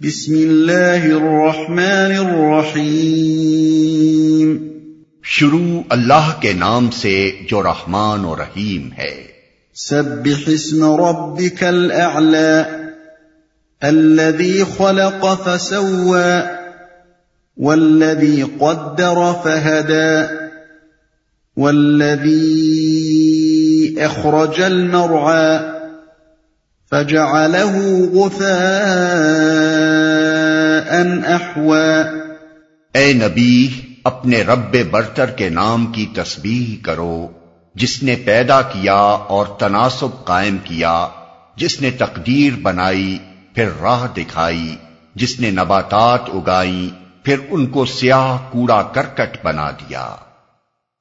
بسم اللہ الرحمن الرحیم۔ شروع اللہ کے نام سے جو رحمان و رحیم ہے۔ سبح اسم ربك الاعلى الذي خلق فسوى والذي قدر فهدى والذي اخرج المرعى فجعله غثاء احوى اے نبی اپنے رب برتر کے نام کی تسبیح کرو جس نے پیدا کیا اور تناسب قائم کیا جس نے تقدیر بنائی پھر راہ دکھائی جس نے نباتات اگائی پھر ان کو سیاہ کوڑا کرکٹ بنا دیا۔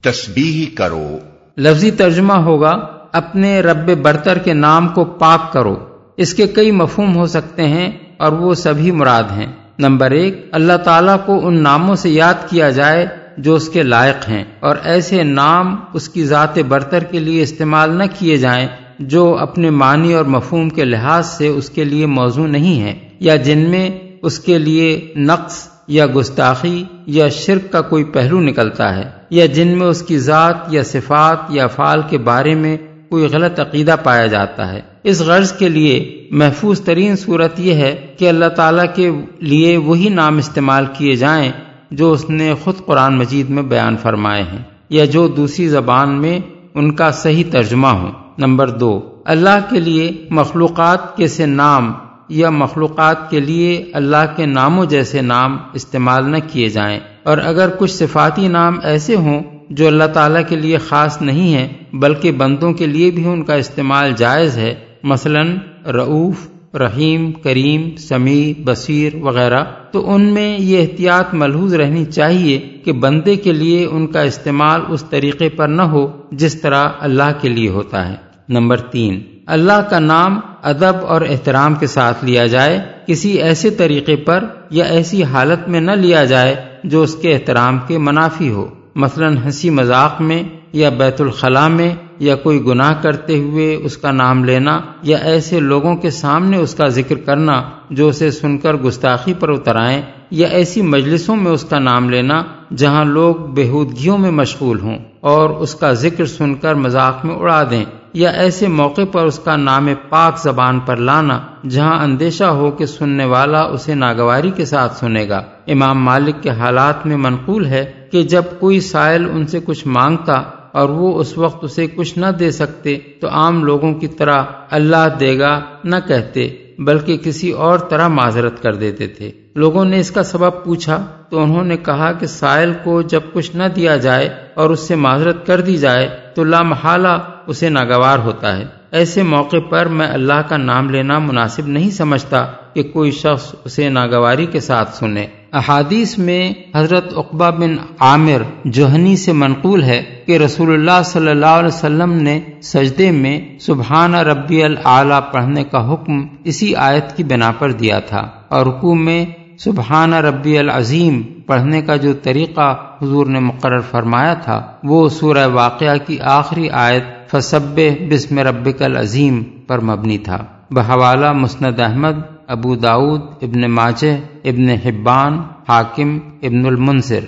تسبیح کرو۔ لفظی ترجمہ ہوگا اپنے رب برتر کے نام کو پاک کرو۔ اس کے کئی مفہوم ہو سکتے ہیں اور وہ سبھی مراد ہیں۔ نمبر ایک، اللہ تعالیٰ کو ان ناموں سے یاد کیا جائے جو اس کے لائق ہیں اور ایسے نام اس کی ذات برتر کے لیے استعمال نہ کیے جائیں جو اپنے معنی اور مفہوم کے لحاظ سے اس کے لیے موضوع نہیں ہے یا جن میں اس کے لیے نقص یا گستاخی یا شرک کا کوئی پہلو نکلتا ہے یا جن میں اس کی ذات یا صفات یا فعال کے بارے میں کوئی غلط عقیدہ پایا جاتا ہے۔ اس غرض کے لیے محفوظ ترین صورت یہ ہے کہ اللہ تعالیٰ کے لیے وہی نام استعمال کیے جائیں جو اس نے خود قرآن مجید میں بیان فرمائے ہیں یا جو دوسری زبان میں ان کا صحیح ترجمہ ہو۔ نمبر دو، اللہ کے لیے مخلوقات کے سے نام یا مخلوقات کے لیے اللہ کے ناموں جیسے نام استعمال نہ کیے جائیں۔ اور اگر کچھ صفاتی نام ایسے ہوں جو اللہ تعالیٰ کے لیے خاص نہیں ہے بلکہ بندوں کے لیے بھی ان کا استعمال جائز ہے، مثلا رعوف، رحیم، کریم، سمیع، بصیر وغیرہ، تو ان میں یہ احتیاط ملحوظ رہنی چاہیے کہ بندے کے لیے ان کا استعمال اس طریقے پر نہ ہو جس طرح اللہ کے لیے ہوتا ہے۔ نمبر تین، اللہ کا نام ادب اور احترام کے ساتھ لیا جائے، کسی ایسے طریقے پر یا ایسی حالت میں نہ لیا جائے جو اس کے احترام کے منافی ہو۔ مثلا ہنسی مذاق میں یا بیت الخلاء میں یا کوئی گناہ کرتے ہوئے اس کا نام لینا یا ایسے لوگوں کے سامنے اس کا ذکر کرنا جو اسے سن کر گستاخی پر اترائیں یا ایسی مجلسوں میں اس کا نام لینا جہاں لوگ بےحودگیوں میں مشغول ہوں اور اس کا ذکر سن کر مذاق میں اڑا دیں۔ یا ایسے موقع پر اس کا نام پاک زبان پر لانا جہاں اندیشہ ہو کہ سننے والا اسے ناگواری کے ساتھ سنے گا۔ امام مالک کے حالات میں منقول ہے کہ جب کوئی سائل ان سے کچھ مانگتا اور وہ اس وقت اسے کچھ نہ دے سکتے تو عام لوگوں کی طرح اللہ دے گا نہ کہتے، بلکہ کسی اور طرح معذرت کر دیتے تھے۔ لوگوں نے اس کا سبب پوچھا تو انہوں نے کہا کہ سائل کو جب کچھ نہ دیا جائے اور اس سے معذرت کر دی جائے تو لامحالہ اسے ناگوار ہوتا ہے۔ ایسے موقع پر میں اللہ کا نام لینا مناسب نہیں سمجھتا کہ کوئی شخص اسے ناگواری کے ساتھ سنے۔ احادیث میں حضرت اقبا بن عامر جوہنی سے منقول ہے کہ رسول اللہ صلی اللہ علیہ وسلم نے سجدے میں سبحان ربی العلیٰ پڑھنے کا حکم اسی آیت کی بنا پر دیا تھا اور رکوع میں سبحان ربی العظیم پڑھنے کا جو طریقہ حضور نے مقرر فرمایا تھا وہ سورہ واقعہ کی آخری آیت فصب بسم ربک العظیم پر مبنی تھا۔ بحوالہ مسند احمد ابو داود ابن ماجہ ابن حبان حاکم ابن المنصر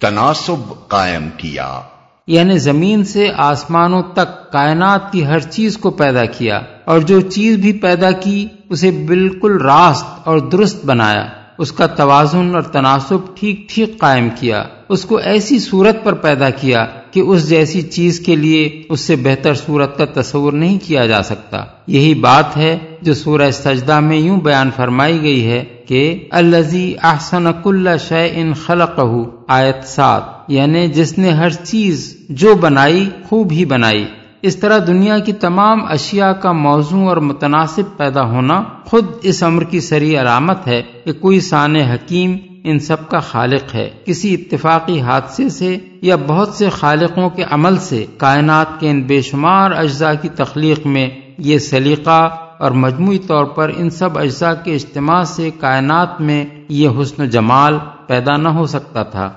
تناسب قائم کیا۔ یعنی زمین سے آسمانوں تک کائنات کی ہر چیز کو پیدا کیا اور جو چیز بھی پیدا کی اسے بالکل راست اور درست بنایا۔ اس کا توازن اور تناسب ٹھیک ٹھیک قائم کیا، اس کو ایسی صورت پر پیدا کیا کہ اس جیسی چیز کے لیے اس سے بہتر صورت کا تصور نہیں کیا جا سکتا۔ یہی بات ہے جو سورہ سجدہ میں یوں بیان فرمائی گئی ہے کہ الزی احسن کل شے ان خلق آیت سات یعنی جس نے ہر چیز جو بنائی خوب ہی بنائی۔ اس طرح دنیا کی تمام اشیاء کا موضوع اور متناسب پیدا ہونا خود اس عمر کی سری علامت ہے کہ کوئی سان حکیم ان سب کا خالق ہے۔ کسی اتفاقی حادثے سے یا بہت سے خالقوں کے عمل سے کائنات کے ان بے شمار اجزاء کی تخلیق میں یہ سلیقہ اور مجموعی طور پر ان سب اجزاء کے اجتماع سے کائنات میں یہ حسن و جمال پیدا نہ ہو سکتا تھا۔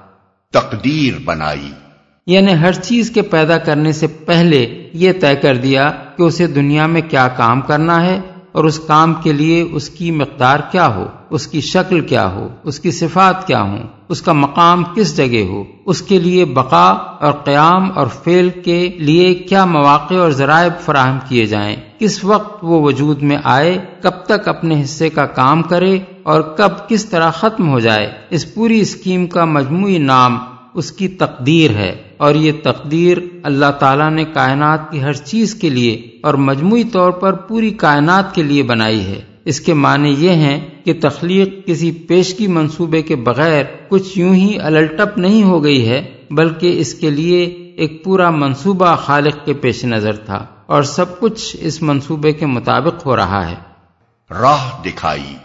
تقدیر بنائی۔ یعنی ہر چیز کے پیدا کرنے سے پہلے یہ طے کر دیا کہ اسے دنیا میں کیا کام کرنا ہے اور اس کام کے لیے اس کی مقدار کیا ہو، اس کی شکل کیا ہو، اس کی صفات کیا ہوں، اس کا مقام کس جگہ ہو، اس کے لیے بقا اور قیام اور فیل کے لیے کیا مواقع اور ذرائع فراہم کیے جائیں، کس وقت وہ وجود میں آئے، کب تک اپنے حصے کا کام کرے اور کب کس طرح ختم ہو جائے، اس پوری اسکیم کا مجموعی نام اس کی تقدیر ہے اور یہ تقدیر اللہ تعالیٰ نے کائنات کی ہر چیز کے لیے اور مجموعی طور پر پوری کائنات کے لیے بنائی ہے۔ اس کے معنی یہ ہیں کہ تخلیق کسی پیشگی منصوبے کے بغیر کچھ یوں ہی الٹپ نہیں ہو گئی ہے بلکہ اس کے لیے ایک پورا منصوبہ خالق کے پیش نظر تھا اور سب کچھ اس منصوبے کے مطابق ہو رہا ہے۔ راہ دکھائی۔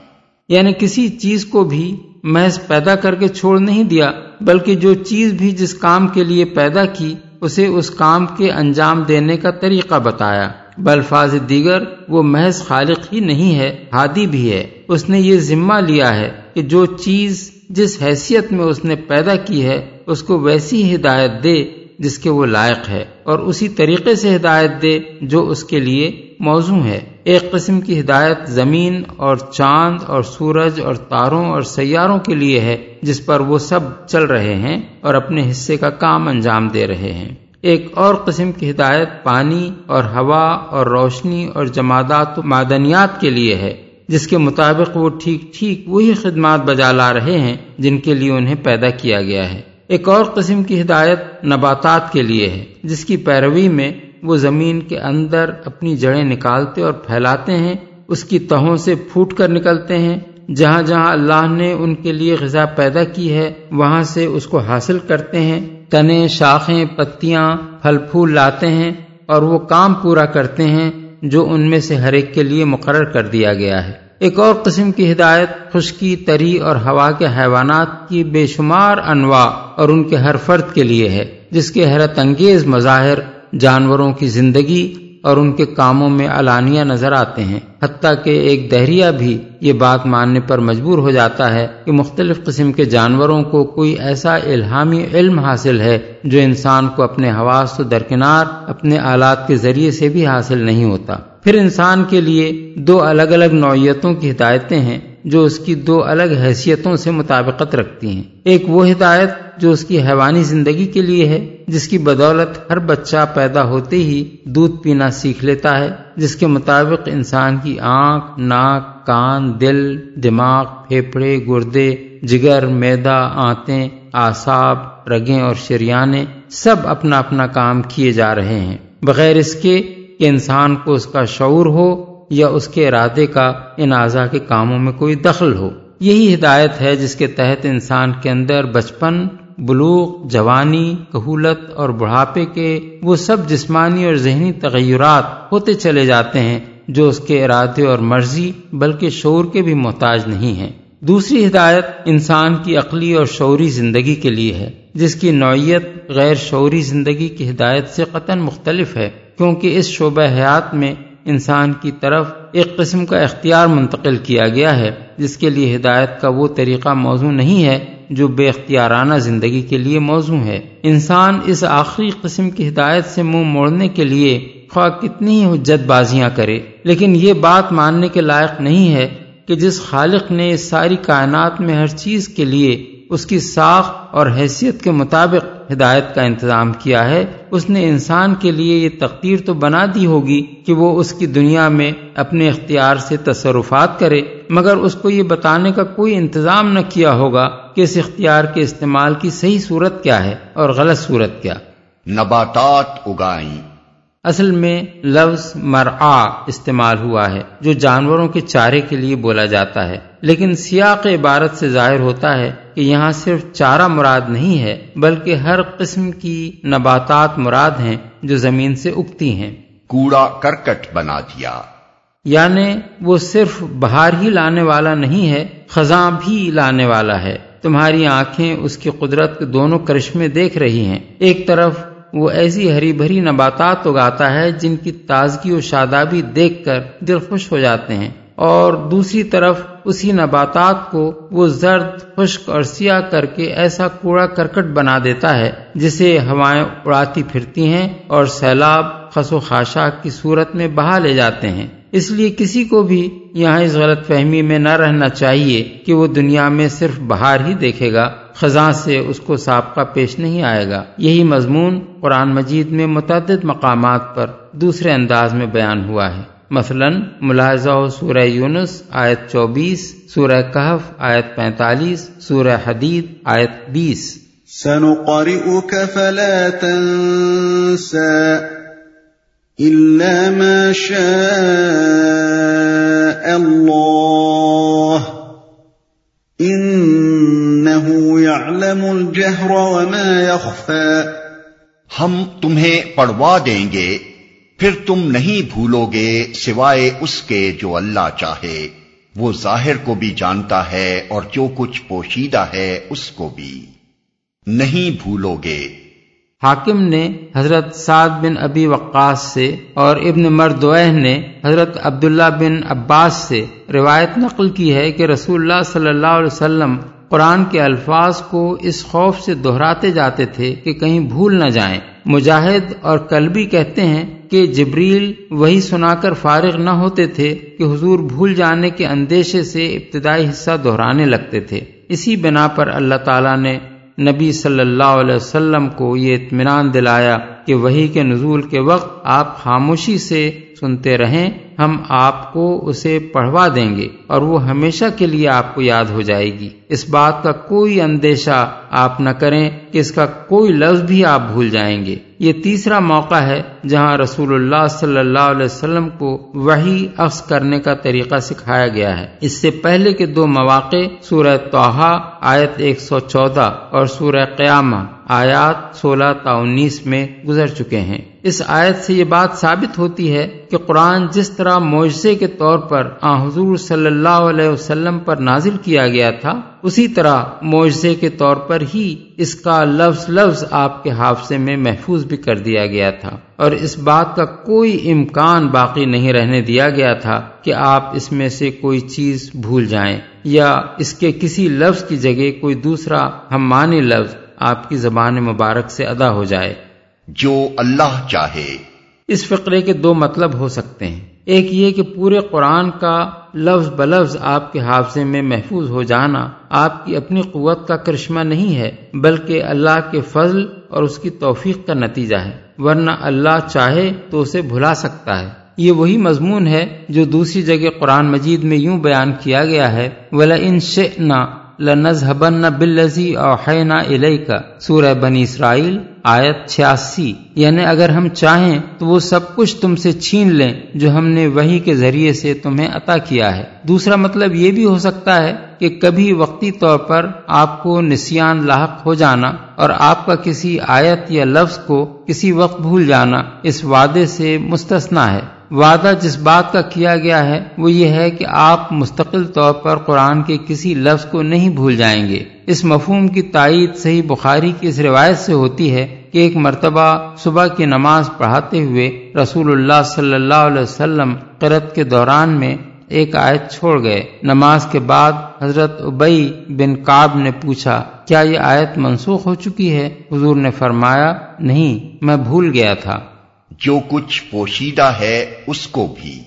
یعنی کسی چیز کو بھی محض پیدا کر کے چھوڑ نہیں دیا، بلکہ جو چیز بھی جس کام کے لیے پیدا کی، اسے اس کام کے انجام دینے کا طریقہ بتایا۔ بلفاظ دیگر، وہ محض خالق ہی نہیں ہے، ہادی بھی ہے۔ اس نے یہ ذمہ لیا ہے کہ جو چیز جس حیثیت میں اس نے پیدا کی ہے، اس کو ویسی ہدایت دے جس کے وہ لائق ہے، اور اسی طریقے سے ہدایت دے جو اس کے لیے موزوں ہے۔ ایک قسم کی ہدایت زمین اور چاند اور سورج اور تاروں اور سیاروں کے لیے ہے، جس پر وہ سب چل رہے ہیں اور اپنے حصے کا کام انجام دے رہے ہیں۔ ایک اور قسم کی ہدایت پانی اور ہوا اور روشنی اور جمادات و معدنیات کے لیے ہے، جس کے مطابق وہ ٹھیک ٹھیک وہی خدمات بجا لا رہے ہیں جن کے لیے انہیں پیدا کیا گیا ہے۔ ایک اور قسم کی ہدایت نباتات کے لیے ہے، جس کی پیروی میں وہ زمین کے اندر اپنی جڑیں نکالتے اور پھیلاتے ہیں، اس کی تہوں سے پھوٹ کر نکلتے ہیں۔ جہاں جہاں اللہ نے ان کے لیے غذا پیدا کی ہے، وہاں سے اس کو حاصل کرتے ہیں۔ تنے، شاخیں، پتیاں، پھل پھول لاتے ہیں اور وہ کام پورا کرتے ہیں، جو ان میں سے ہر ایک کے لیے مقرر کر دیا گیا ہے۔ ایک اور قسم کی ہدایت، خشکی، تری اور ہوا کے حیوانات کی بے شمار انواع اور ان کے ہر فرد کے لیے ہے، جس کے حیرت انگیز مظاہر جانوروں کی زندگی اور ان کے کاموں میں علانیہ نظر آتے ہیں۔ حتیٰ کہ ایک دہریہ بھی یہ بات ماننے پر مجبور ہو جاتا ہے کہ مختلف قسم کے جانوروں کو کوئی ایسا الہامی علم حاصل ہے جو انسان کو اپنے حواس و درکنار، اپنے آلات کے ذریعے سے بھی حاصل نہیں ہوتا۔ پھر انسان کے لیے دو الگ الگ نوعیتوں کی ہدایتیں ہیں جو اس کی دو الگ حیثیتوں سے مطابقت رکھتی ہیں۔ ایک وہ ہدایت جو اس کی حیوانی زندگی کے لیے ہے جس کی بدولت ہر بچہ پیدا ہوتے ہی دودھ پینا سیکھ لیتا ہے، جس کے مطابق انسان کی آنکھ، ناک، کان، دل، دماغ پھیپڑے گردے، جگر، میدا، آنتیں آساب رگیں اور شریانے سب اپنا اپنا کام کیے جا رہے ہیں۔ بغیر اس کے کہ انسان کو اس کا شعور ہو یا اس کے ارادے کا ان اعضاء کے کاموں میں کوئی دخل ہو۔ یہی ہدایت ہے جس کے تحت انسان کے اندر بچپن بلوغ، جوانی، کہولت اور بڑھاپے کے وہ سب جسمانی اور ذہنی تغیرات ہوتے چلے جاتے ہیں جو اس کے ارادے اور مرضی بلکہ شعور کے بھی محتاج نہیں ہیں۔ دوسری ہدایت انسان کی عقلی اور شعوری زندگی کے لیے ہے، جس کی نوعیت غیر شعوری زندگی کی ہدایت سے قطن مختلف ہے، کیونکہ اس شعبہ حیات میں انسان کی طرف ایک قسم کا اختیار منتقل کیا گیا ہے، جس کے لیے ہدایت کا وہ طریقہ موضوع نہیں ہے جو بے اختیارانہ زندگی کے لیے موضوع ہے۔ انسان اس آخری قسم کی ہدایت سے منہ مو موڑنے کے لیے خواہ کتنی ہی حجت بازیاں کرے۔ لیکن یہ بات ماننے کے لائق نہیں ہے کہ جس خالق نے اس ساری کائنات میں ہر چیز کے لیے اس کی ساخت اور حیثیت کے مطابق ہدایت کا انتظام کیا ہے، اس نے انسان کے لیے یہ تقدیر تو بنا دی ہوگی کہ وہ اس کی دنیا میں اپنے اختیار سے تصرفات کرے، مگر اس کو یہ بتانے کا کوئی انتظام نہ کیا ہوگا کہ اس اختیار کے استعمال کی صحیح صورت کیا ہے اور غلط صورت کیا۔ نباتات اگائیں۔ اصل میں لفظ مرآ استعمال ہوا ہے جو جانوروں کے چارے کے لیے بولا جاتا ہے۔ لیکن سیاق عبارت سے ظاہر ہوتا ہے کہ یہاں صرف چارہ مراد نہیں ہے بلکہ ہر قسم کی نباتات مراد ہیں جو زمین سے اگتی ہیں۔ کوڑا کرکٹ بنا دیا۔ یعنی وہ صرف باہر ہی لانے والا نہیں ہے خزاں بھی لانے والا ہے۔ تمہاری آنکھیں اس کی قدرت کے دونوں کرشمے دیکھ رہی ہیں۔ ایک طرف وہ ایسی ہری بھری نباتات اگاتا ہے جن کی تازگی و شادابی دیکھ کر دل خوش ہو جاتے ہیں اور دوسری طرف اسی نباتات کو وہ زرد، خشک اور سیاہ کر کے ایسا کوڑا کرکٹ بنا دیتا ہے جسے ہوائیں اڑاتی پھرتی ہیں اور سیلاب، خس و خاشاک کی صورت میں بہا لے جاتے ہیں۔ اس لیے کسی کو بھی یہاں اس غلط فہمی میں نہ رہنا چاہیے کہ وہ دنیا میں صرف بہار ہی دیکھے گا، خزاں سے اس کو سابقہ پیش نہیں آئے گا۔ یہی مضمون قرآن مجید میں متعدد مقامات پر دوسرے انداز میں بیان ہوا ہے۔ مثلا ملاحظہ ہو سورہ یونس آیت چوبیس، سورہ کہف آیت پینتالیس، سورہ حدید آیت بیس۔ سنقرئك فلا تنسى إلا ما شاء الله إنه يعلم الجهر وما يخفى ہم تمہیں پڑھوا دیں گے، پھر تم نہیں بھولو گے سوائے اس کے جو اللہ چاہے۔ وہ ظاہر کو بھی جانتا ہے اور جو کچھ پوشیدہ ہے اس کو بھی۔ نہیں بھولو گے۔ حاکم نے حضرت سعد بن ابی وقاص سے اور ابن مردوہ نے حضرت عبداللہ بن عباس سے روایت نقل کی ہے کہ رسول اللہ صلی اللہ علیہ وسلم قرآن کے الفاظ کو اس خوف سے دہراتے جاتے تھے کہ کہیں بھول نہ جائیں۔ مجاہد اور کلبی کہتے ہیں کہ جبریل وہی سنا کر فارغ نہ ہوتے تھے کہ حضور بھول جانے کے اندیشے سے ابتدائی حصہ دہرانے لگتے تھے۔ اسی بنا پر اللہ تعالیٰ نے نبی صلی اللہ علیہ وسلم کو یہ اطمینان دلایا کہ وہی کے نزول کے وقت آپ خاموشی سے سنتے رہیں، ہم آپ کو اسے پڑھوا دیں گے اور وہ ہمیشہ کے لیے آپ کو یاد ہو جائے گی۔ اس بات کا کوئی اندیشہ آپ نہ کریں کہ اس کا کوئی لفظ بھی آپ بھول جائیں گے۔ یہ تیسرا موقع ہے جہاں رسول اللہ صلی اللہ علیہ وسلم کو وہی عکس کرنے کا طریقہ سکھایا گیا ہے۔ اس سے پہلے کے دو مواقع، سورہ توحا آیت ایک سو چودہ اور سورہ قیامہ آیات سولہ تا انیس میں گزر چکے ہیں۔ اس آیت سے یہ بات ثابت ہوتی ہے کہ قرآن جس طرح معجزے کے طور پر آ حضور صلی اللہ علیہ وسلم پر نازل کیا گیا تھا، اسی طرح معجزے کے طور پر ہی اس کا لفظ لفظ آپ کے حافظے میں محفوظ بھی کر دیا گیا تھا۔ اور اس بات کا کوئی امکان باقی نہیں رہنے دیا گیا تھا کہ آپ اس میں سے کوئی چیز بھول جائیں یا اس کے کسی لفظ کی جگہ کوئی دوسرا ہم مانی لفظ آپ کی زبان مبارک سے ادا ہو جائے۔ جو اللہ چاہے۔ اس فقرے کے دو مطلب ہو سکتے ہیں۔ ایک یہ کہ پورے قرآن کا لفظ بلفظ آپ کے حافظے میں محفوظ ہو جانا آپ کی اپنی قوت کا کرشمہ نہیں ہے، بلکہ اللہ کے فضل اور اس کی توفیق کا نتیجہ ہے۔ ورنہ اللہ چاہے تو اسے بھلا سکتا ہے۔ یہ وہی مضمون ہے جو دوسری جگہ قرآن مجید میں یوں بیان کیا گیا ہے۔ ولا ان شئنا لنذهبن بالذي اوحينا اليك سورہ بنی اسرائیل آیت چھیاسی یعنی اگر ہم چاہیں تو وہ سب کچھ تم سے چھین لیں جو ہم نے وہی کے ذریعے سے تمہیں عطا کیا ہے۔ دوسرا مطلب یہ بھی ہو سکتا ہے کہ کبھی وقتی طور پر آپ کو نسیان لاحق ہو جانا اور آپ کا کسی آیت یا لفظ کو کسی وقت بھول جانا اس وعدے سے مستثنا ہے۔ وعدہ جس بات کا کیا گیا ہے وہ یہ ہے کہ آپ مستقل طور پر قرآن کے کسی لفظ کو نہیں بھول جائیں گے۔ اس مفہوم کی تائید صحیح بخاری کی اس روایت سے ہوتی ہے کہ ایک مرتبہ صبح کی نماز پڑھاتے ہوئے رسول اللہ صلی اللہ علیہ وسلم قرت کے دوران میں ایک آیت چھوڑ گئے۔ نماز کے بعد حضرت ابئی بن کاب نے پوچھا، کیا یہ آیت منسوخ ہو چکی ہے؟ حضور نے فرمایا، نہیں، میں بھول گیا تھا۔ جو کچھ پوشیدہ ہے اس کو بھی۔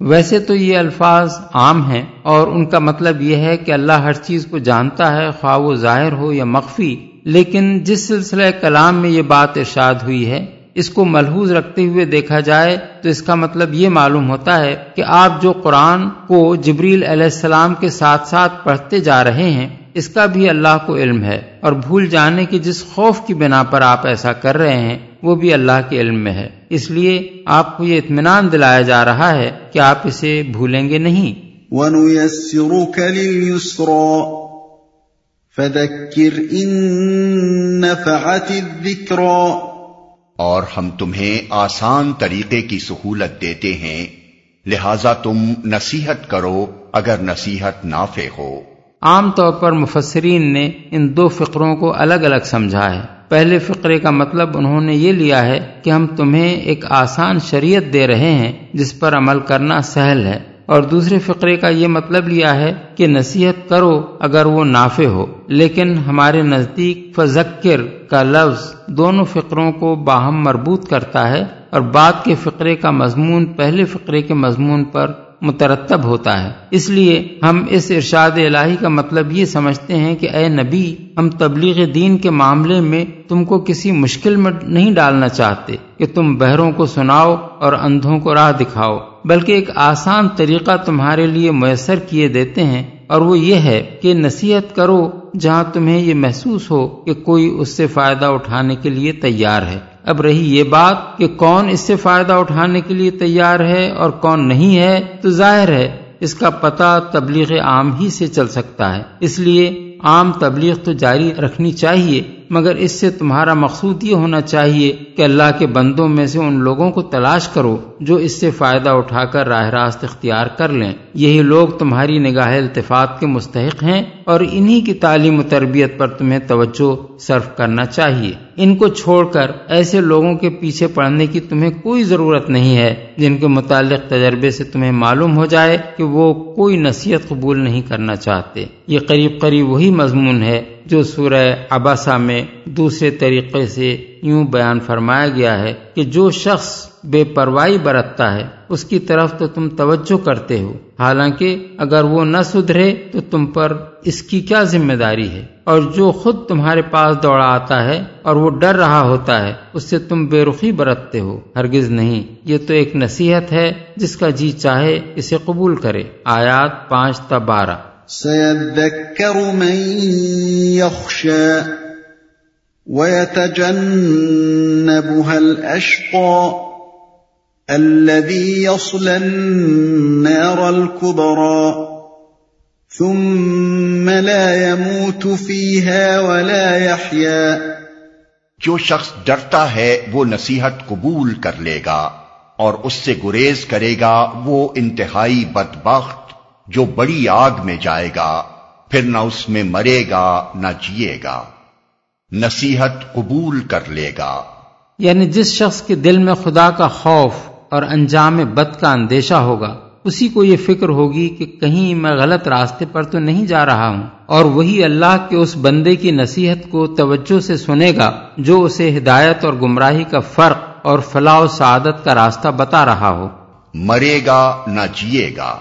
ویسے تو یہ الفاظ عام ہیں اور ان کا مطلب یہ ہے کہ اللہ ہر چیز کو جانتا ہے، خواہ وہ ظاہر ہو یا مخفی۔ لیکن جس سلسلہ کلام میں یہ بات ارشاد ہوئی ہے، اس کو ملحوظ رکھتے ہوئے دیکھا جائے تو اس کا مطلب یہ معلوم ہوتا ہے کہ آپ جو قرآن کو جبریل علیہ السلام کے ساتھ ساتھ پڑھتے جا رہے ہیں، اس کا بھی اللہ کو علم ہے۔ اور بھول جانے کی جس خوف کی بنا پر آپ ایسا کر رہے ہیں وہ بھی اللہ کے علم میں ہے۔ اس لیے آپ کو یہ اطمینان دلایا جا رہا ہے کہ آپ اسے بھولیں گے نہیں۔ وَنُيَسِّرُكَ لِلْيُسْرَى۔ فَذَكِّرْ إِن نَفَعَتِ الذِّكْرَى۔ اور ہم تمہیں آسان طریقے کی سہولت دیتے ہیں۔ لہذا تم نصیحت کرو اگر نصیحت نافع ہو۔ عام طور پر مفسرین نے ان دو فقروں کو الگ الگ سمجھا ہے۔ پہلے فقرے کا مطلب انہوں نے یہ لیا ہے کہ ہم تمہیں ایک آسان شریعت دے رہے ہیں جس پر عمل کرنا سہل ہے۔ اور دوسرے فقرے کا یہ مطلب لیا ہے کہ نصیحت کرو اگر وہ نافع ہو۔ لیکن ہمارے نزدیک فذکر کا لفظ دونوں فقروں کو باہم مربوط کرتا ہے اور بعد کے فقرے کا مضمون پہلے فقرے کے مضمون پر مترتب ہوتا ہے۔ اس لیے ہم اس ارشاد الہی کا مطلب یہ سمجھتے ہیں کہ اے نبی، ہم تبلیغ دین کے معاملے میں تم کو کسی مشکل میں نہیں ڈالنا چاہتے کہ تم بہروں کو سناؤ اور اندھوں کو راہ دکھاؤ، بلکہ ایک آسان طریقہ تمہارے لیے میسر کیے دیتے ہیں۔ اور وہ یہ ہے کہ نصیحت کرو جہاں تمہیں یہ محسوس ہو کہ کوئی اس سے فائدہ اٹھانے کے لیے تیار ہے۔ اب رہی یہ بات کہ کون اس سے فائدہ اٹھانے کے لیے تیار ہے اور کون نہیں ہے تو ظاہر ہے اس کا پتہ تبلیغ عام ہی سے چل سکتا ہے۔ اس لیے عام تبلیغ تو جاری رکھنی چاہیے، مگر اس سے تمہارا مقصود یہ ہونا چاہیے کہ اللہ کے بندوں میں سے ان لوگوں کو تلاش کرو جو اس سے فائدہ اٹھا کر راہ راست اختیار کر لیں۔ یہی لوگ تمہاری نگاہ التفاط کے مستحق ہیں اور انہی کی تعلیم و تربیت پر تمہیں توجہ صرف کرنا چاہیے۔ ان کو چھوڑ کر ایسے لوگوں کے پیچھے پڑھنے کی تمہیں کوئی ضرورت نہیں ہے، جن کے متعلق تجربے سے تمہیں معلوم ہو جائے کہ وہ کوئی نصیحت قبول نہیں کرنا چاہتے۔ یہ قریب قریب وہی مضمون ہے جو سورہ عباسہ میں دوسرے طریقے سے یوں بیان فرمایا گیا ہے کہ جو شخص بے پرواہی برتتا ہے، اس کی طرف تو تم توجہ کرتے ہو۔ حالانکہ اگر وہ نہ سدھرے تو تم پر اس کی کیا ذمہ داری ہے؟ اور جو خود تمہارے پاس دوڑا آتا ہے اور وہ ڈر رہا ہوتا ہے، اس سے تم بے رخی برتتے ہو۔ ہرگز نہیں، یہ تو ایک نصیحت ہے، جس کا جی چاہے اسے قبول کرے۔ آیات پانچ تا بارہ۔ ويتجنبها الأشقى الذي يصلى النار الكبرى ثم لا يموت فيها ولا يحيا جو شخص ڈرتا ہے، وہ نصیحت قبول کر لے گا اور اس سے گریز کرے گا، وہ انتہائی بدبخت جو بڑی آگ میں جائے گا، پھر نہ اس میں مرے گا، نہ جیے گا۔ نصیحت قبول کر لے گا۔ یعنی جس شخص کے دل میں خدا کا خوف اور انجام بد کا اندیشہ ہوگا اسی کو یہ فکر ہوگی کہ کہیں میں غلط راستے پر تو نہیں جا رہا ہوں۔ اور وہی اللہ کے اس بندے کی نصیحت کو توجہ سے سنے گا جو اسے ہدایت اور گمراہی کا فرق اور فلاح و سعادت کا راستہ بتا رہا ہو۔ مرے گا نہ جیے گا۔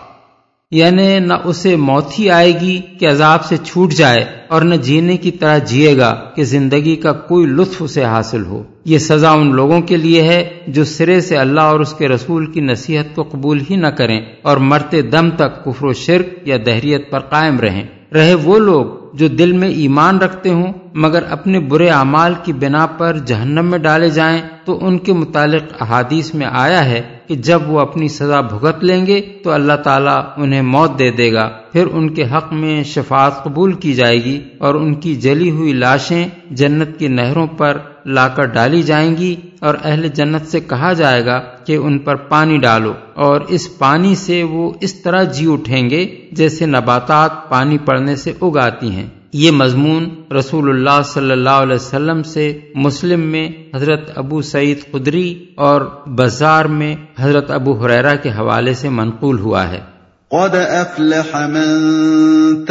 یعنی نہ اسے موت ہی آئے گی کہ عذاب سے چھوٹ جائے اور نہ جینے کی طرح جیے گا کہ زندگی کا کوئی لطف اسے حاصل ہو۔ یہ سزا ان لوگوں کے لیے ہے جو سرے سے اللہ اور اس کے رسول کی نصیحت کو قبول ہی نہ کریں اور مرتے دم تک کفر و شرک یا دہریت پر قائم رہیں۔ رہے وہ لوگ جو دل میں ایمان رکھتے ہوں، مگر اپنے برے اعمال کی بنا پر جہنم میں ڈالے جائیں، تو ان کے متعلق احادیث میں آیا ہے کہ جب وہ اپنی سزا بھگت لیں گے تو اللہ تعالیٰ انہیں موت دے دے گا۔ پھر ان کے حق میں شفاعت قبول کی جائے گی اور ان کی جلی ہوئی لاشیں جنت کی نہروں پر لا کر ڈالی جائیں گی اور اہل جنت سے کہا جائے گا کہ ان پر پانی ڈالو اور اس پانی سے وہ اس طرح جی اٹھیں گے جیسے نباتات پانی پڑنے سے اگاتی ہیں۔ یہ مضمون رسول اللہ صلی اللہ علیہ وسلم سے مسلم میں حضرت ابو سعید قدری اور بازار میں حضرت ابو حریرا کے حوالے سے منقول ہوا ہے۔ قد افلح من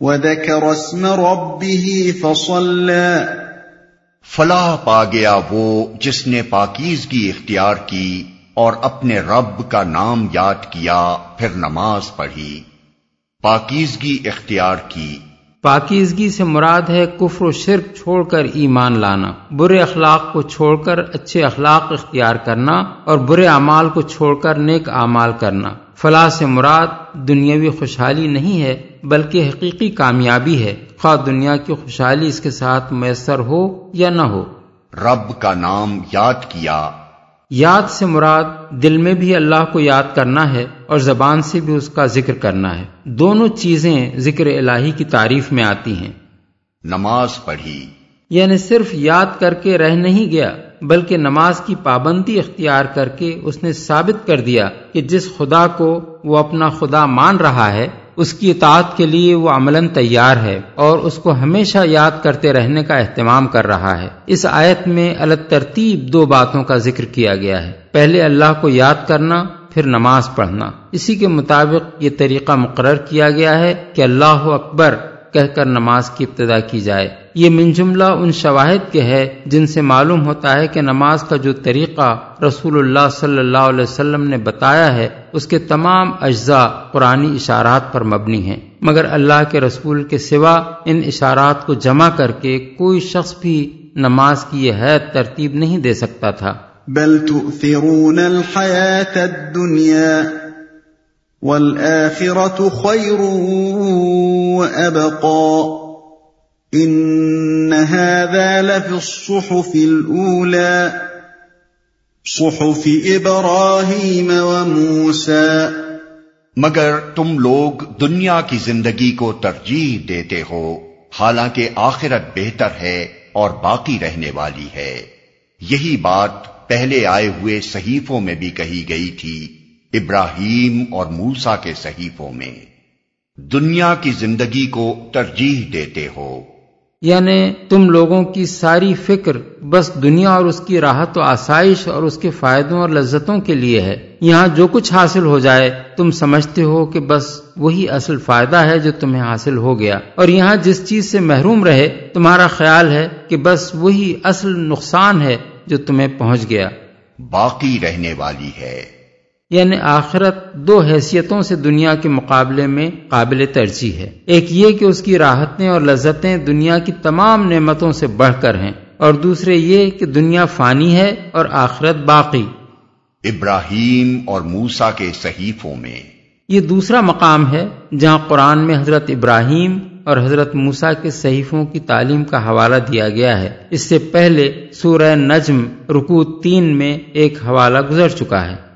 وذكر اسم ربه فصلى فلاح پا گیا وہ جس نے پاکیزگی اختیار کی اور اپنے رب کا نام یاد کیا پھر نماز پڑھی۔ پاکیزگی اختیار کی۔ پاکیزگی سے مراد ہے کفر و شرک چھوڑ کر ایمان لانا برے اخلاق کو چھوڑ کر اچھے اخلاق اختیار کرنا اور برے اعمال کو چھوڑ کر نیک اعمال کرنا۔ فلاح سے مراد دنیاوی خوشحالی نہیں ہے بلکہ حقیقی کامیابی ہے۔ خواہ دنیا کی خوشحالی اس کے ساتھ میسر ہو یا نہ ہو۔ رب کا نام یاد کیا۔ یاد سے مراد دل میں بھی اللہ کو یاد کرنا ہے اور زبان سے بھی اس کا ذکر کرنا ہے۔ دونوں چیزیں ذکر الہی کی تعریف میں آتی ہیں۔ نماز پڑھی۔ یعنی صرف یاد کر کے رہ نہیں گیا بلکہ نماز کی پابندی اختیار کر کے اس نے ثابت کر دیا کہ جس خدا کو وہ اپنا خدا مان رہا ہے اس کی اطاعت کے لیے وہ عملاً تیار ہے اور اس کو ہمیشہ یاد کرتے رہنے کا اہتمام کر رہا ہے۔ اس آیت میں الگ ترتیب دو باتوں کا ذکر کیا گیا ہے۔ پہلے اللہ کو یاد کرنا، پھر نماز پڑھنا۔ اسی کے مطابق یہ طریقہ مقرر کیا گیا ہے کہ اللہ اکبر کہہ کر نماز کی ابتدا کی جائے۔ یہ من جملہ ان شواہد کے ہے جن سے معلوم ہوتا ہے کہ نماز کا جو طریقہ رسول اللہ صلی اللہ علیہ وسلم نے بتایا ہے، اس کے تمام اجزاء قرآنی اشارات پر مبنی ہیں۔ مگر اللہ کے رسول کے سوا ان اشارات کو جمع کر کے کوئی شخص بھی نماز کی یہ حید ترتیب نہیں دے سکتا تھا۔ بل تؤثرون الحياة الدنيا والآخرة خير وأبقى إن هذا لفي الصحف الأولى، صحف إبراهيم وموسى۔ مگر تم لوگ دنیا کی زندگی کو ترجیح دیتے ہو، حالانکہ آخرت بہتر ہے اور باقی رہنے والی ہے۔ یہی بات پہلے آئے ہوئے صحیفوں میں بھی کہی گئی تھی، ابراہیم اور موسا کے صحیفوں میں۔ دنیا کی زندگی کو ترجیح دیتے ہو۔ یعنی تم لوگوں کی ساری فکر بس دنیا اور اس کی راحت و آسائش اور اس کے فائدوں اور لذتوں کے لیے ہے۔ یہاں جو کچھ حاصل ہو جائے، تم سمجھتے ہو کہ بس وہی اصل فائدہ ہے جو تمہیں حاصل ہو گیا۔ اور یہاں جس چیز سے محروم رہے، تمہارا خیال ہے کہ بس وہی اصل نقصان ہے جو تمہیں پہنچ گیا۔ باقی رہنے والی ہے۔ یعنی آخرت دو حیثیتوں سے دنیا کے مقابلے میں قابل ترجیح ہے۔ ایک یہ کہ اس کی راحتیں اور لذتیں دنیا کی تمام نعمتوں سے بڑھ کر ہیں اور دوسرے یہ کہ دنیا فانی ہے اور آخرت باقی۔ ابراہیم اور موسا کے صحیفوں میں۔ یہ دوسرا مقام ہے جہاں قرآن میں حضرت ابراہیم اور حضرت موسا کے صحیفوں کی تعلیم کا حوالہ دیا گیا ہے۔ اس سے پہلے سورہ نجم رکو تین میں ایک حوالہ گزر چکا ہے۔